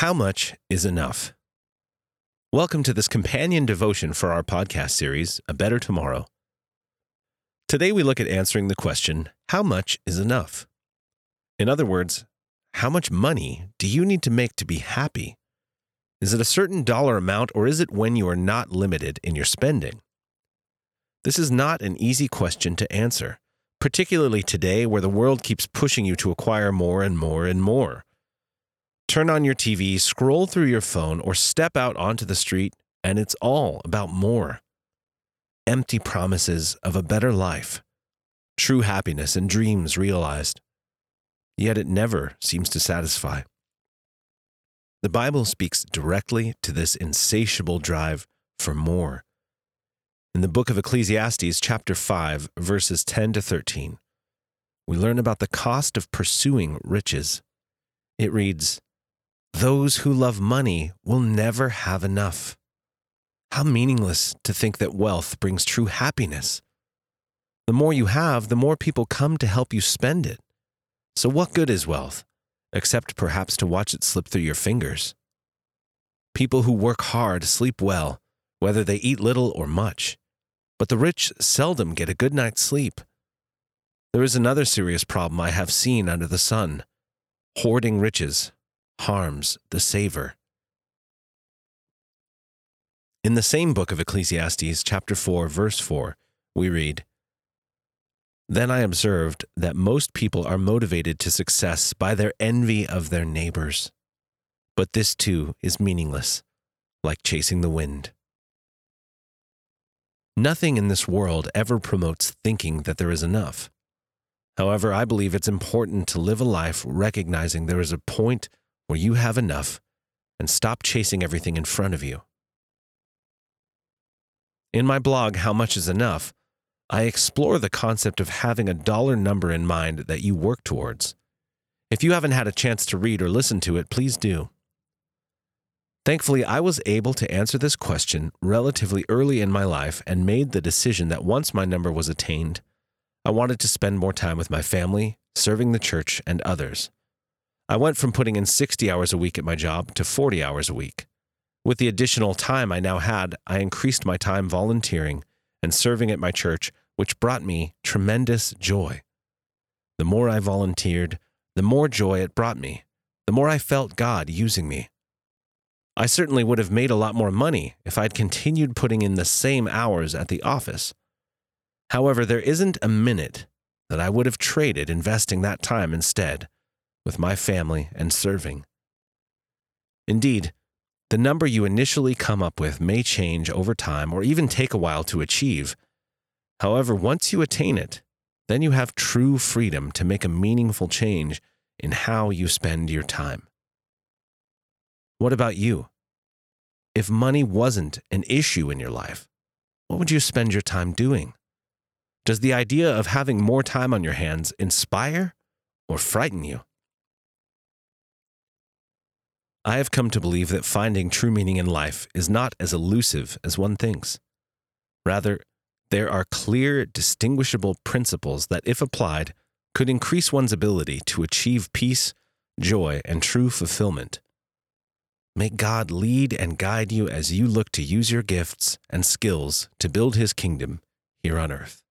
How much is enough? Welcome to this companion devotion for our podcast series, A Better Tomorrow. Today we look at answering the question How much is enough? In other words, how much money do you need to make to be happy? Is it a certain dollar amount or is it when you are not limited in your spending? This is not an easy question to answer, particularly today where the world keeps pushing you to acquire more and more and more. Turn on your TV, scroll through your phone, or step out onto the street, and it's all about more. Empty promises of a better life, true happiness, and dreams realized. Yet it never seems to satisfy. The Bible speaks directly to this insatiable drive for more in the book of Ecclesiastes, chapter 5, verses 10 to 13, we learn about the cost of pursuing riches. It reads, Those who love money will never have enough. How meaningless to think that wealth brings true happiness. The more you have, the more people come to help you spend it. So, what good is wealth, except perhaps to watch it slip through your fingers? People who work hard sleep well, whether they eat little or much but the rich seldom get a good night's sleep. There is another serious problem I have seen under the sun hoarding riches harms the saver. In the same book of Ecclesiastes, chapter 4, verse 4, we read Then I observed that most people are motivated to success by their envy of their neighbors. But this too is meaningless, like chasing the wind. Nothing in this world ever promotes thinking that there is enough. However, I believe it's important to live a life recognizing there is a point where you have enough and stop chasing everything in front of you. In my blog, How Much is Enough, I explore the concept of having a dollar number in mind that you work towards. If you haven't had a chance to read or listen to it, please do. Thankfully, I was able to answer this question relatively early in my life and made the decision that once my number was attained, I wanted to spend more time with my family, serving the church, and others. I went from putting in 60 hours a week at my job to 40 hours a week. With the additional time I now had, I increased my time volunteering and serving at my church, which brought me tremendous joy. The more I volunteered, the more joy it brought me, the more I felt God using me. I certainly would have made a lot more money if I'd continued putting in the same hours at the office. However, there isn't a minute that I would have traded investing that time instead with my family and serving. Indeed, the number you initially come up with may change over time or even take a while to achieve. However, once you attain it, then you have true freedom to make a meaningful change in how you spend your time. What about you? If money wasn't an issue in your life, what would you spend your time doing? Does the idea of having more time on your hands inspire or frighten you? I have come to believe that finding true meaning in life is not as elusive as one thinks. Rather, there are clear, distinguishable principles that, if applied, could increase one's ability to achieve peace, joy, and true fulfillment. May God lead and guide you as you look to use your gifts and skills to build his kingdom here on earth.